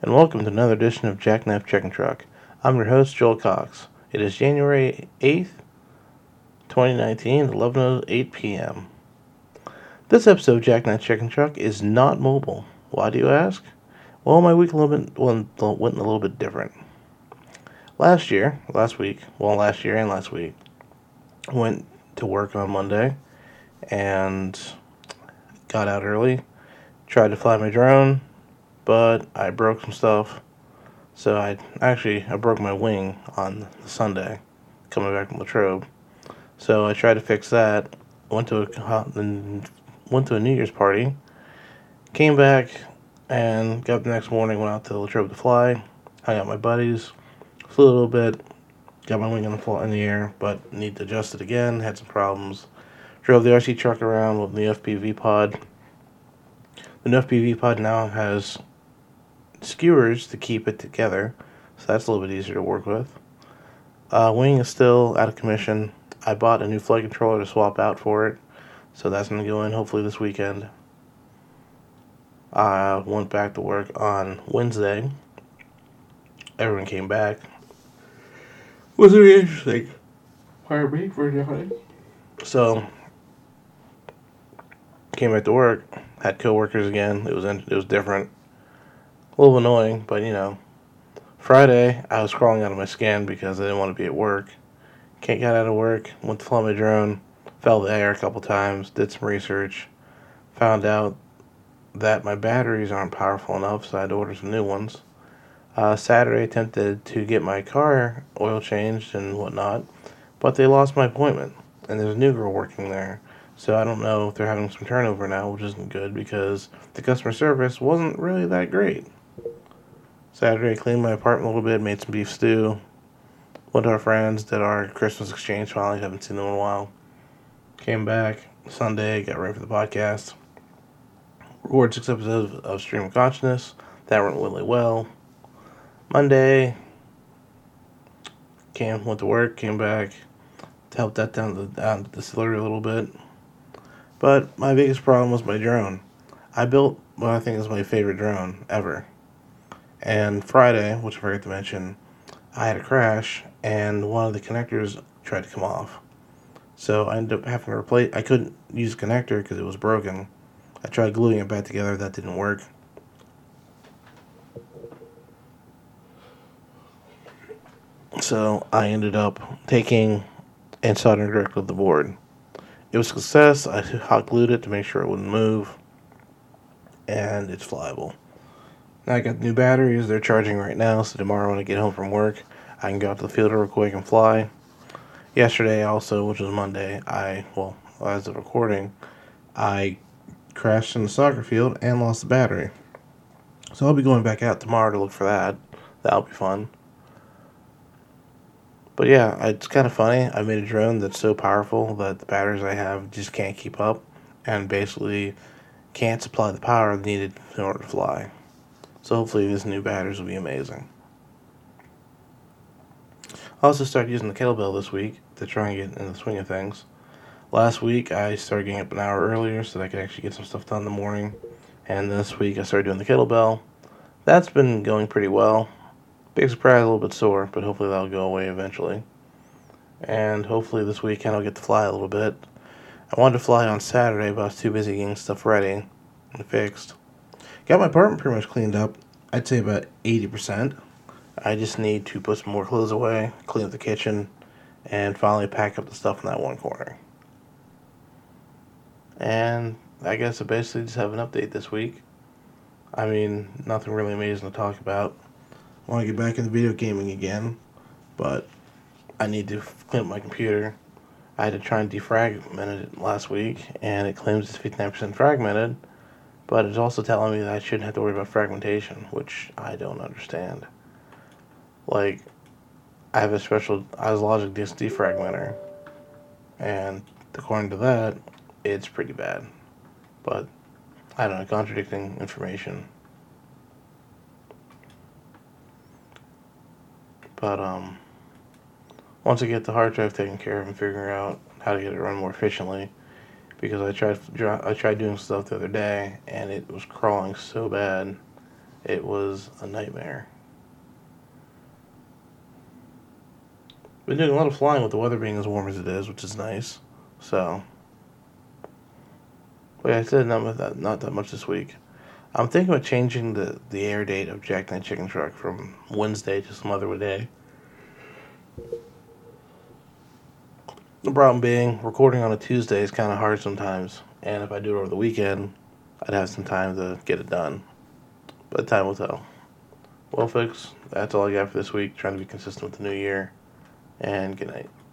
and welcome to another edition of Jackknife Chicken Truck. I'm your host, Joel Cox. It is January 8th, 2019, 11.08 p.m. This episode of Jackknife Chicken Truck is not mobile. Why do you ask? Well, my week a little bit went, went a little bit different. Last year, last week, well, last year and last week, went to work on Monday and got out early, tried to fly my drone, but I broke some stuff. So I actually I broke my wing on Sunday, coming back from Latrobe. So I tried to fix that. Went to a went to a New Year's party. Came back and got up the next morning. Went out to Latrobe to fly. Out with my buddies. Flew a little bit. Got my wing in the in the air, but need to adjust it again. Had some problems. Drove the RC truck around with the FPV pod. The FPV pod now has skewers to keep it together, so that's a little bit easier to work with. Uh, wing is still out of commission. I bought a new flight controller to swap out for it, so that's going to go in hopefully this weekend. I went back to work on Wednesday. Everyone came back. Was very interesting. Pardon me for different. So came back to work. Had coworkers again. It was in, it was different a little annoying, but you know. Friday, I was crawling out of my skin because I didn't want to be at work. Can't get out of work. Went to fly my drone. Fell the air a couple times. Did some research. Found out that my batteries aren't powerful enough, so I had to order some new ones. Uh, Saturday, attempted to get my car oil changed and whatnot, but they lost my appointment, and there's a new girl working there. So I don't know if they're having some turnover now, which isn't good because the customer service wasn't really that great. Saturday, cleaned my apartment a little bit, made some beef stew. Went to our friends, did our Christmas exchange finally, haven't seen them in a while. Came back Sunday, got ready for the podcast. Recorded six episodes of Stream of Consciousness. That went really well. Monday, came, went to work, came back, helped that down the, down the distillery a little bit. But my biggest problem was my drone. I built what I think is my favorite drone ever. And Friday, which I forgot to mention, I had a crash and one of the connectors tried to come off. So I ended up having to replace. I couldn't use the connector because it was broken. I tried gluing it back together. That didn't work. So I ended up taking and soldering directly to the board. It was a success. I hot glued it to make sure it wouldn't move, and it's flyable. I got new batteries. They're charging right now, so tomorrow when I get home from work, I can go out to the field real quick and fly. Yesterday also, which was Monday, I well, as of recording, I crashed in the soccer field and lost the battery. So I'll be going back out tomorrow to look for that. That'll be fun. But yeah, it's kind of funny. I made a drone that's so powerful that the batteries I have just can't keep up and basically can't supply the power needed in order to fly. So hopefully these new batteries will be amazing. I also started using the kettlebell this week to try and get in the swing of things. Last week I started getting up an hour earlier so that I could actually get some stuff done in the morning. And this week I started doing the kettlebell. That's been going pretty well. Big surprise, a little bit sore, but hopefully that'll go away eventually. And hopefully this weekend I'll get to fly a little bit. I wanted to fly on Saturday, but I was too busy getting stuff ready and fixed. Got my apartment pretty much cleaned up. I'd say about 80%. I just need to put some more clothes away, clean up the kitchen, and finally pack up the stuff in that one corner. And I guess I basically just have an update this week. I mean, nothing really amazing to talk about. I want to get back into video gaming again, but I need to clean up my computer. I had to try and defragment it last week, and it claims it's 59% fragmented but it's also telling me that I shouldn't have to worry about fragmentation, which I don't understand. Like, I have a special Auslogics disk defragmenter, and according to that, it's pretty bad. But, I don't know, contradicting information. But, um, once I get the hard drive taken care of and figuring out how to get it run more efficiently, because I tried I tried doing stuff the other day and it was crawling so bad it was a nightmare. Been doing a lot of flying with the weather being as warm as it is, which is nice. So, but I said not that not that much this week. I'm thinking about changing the the air date of Jack Knife Chicken Truck from Wednesday to some other day. The problem being, recording on a Tuesday is kind of hard sometimes, and if I do it over the weekend, I'd have some time to get it done. But time will tell. Well, folks, that's all I got for this week. Trying to be consistent with the new year, and good night.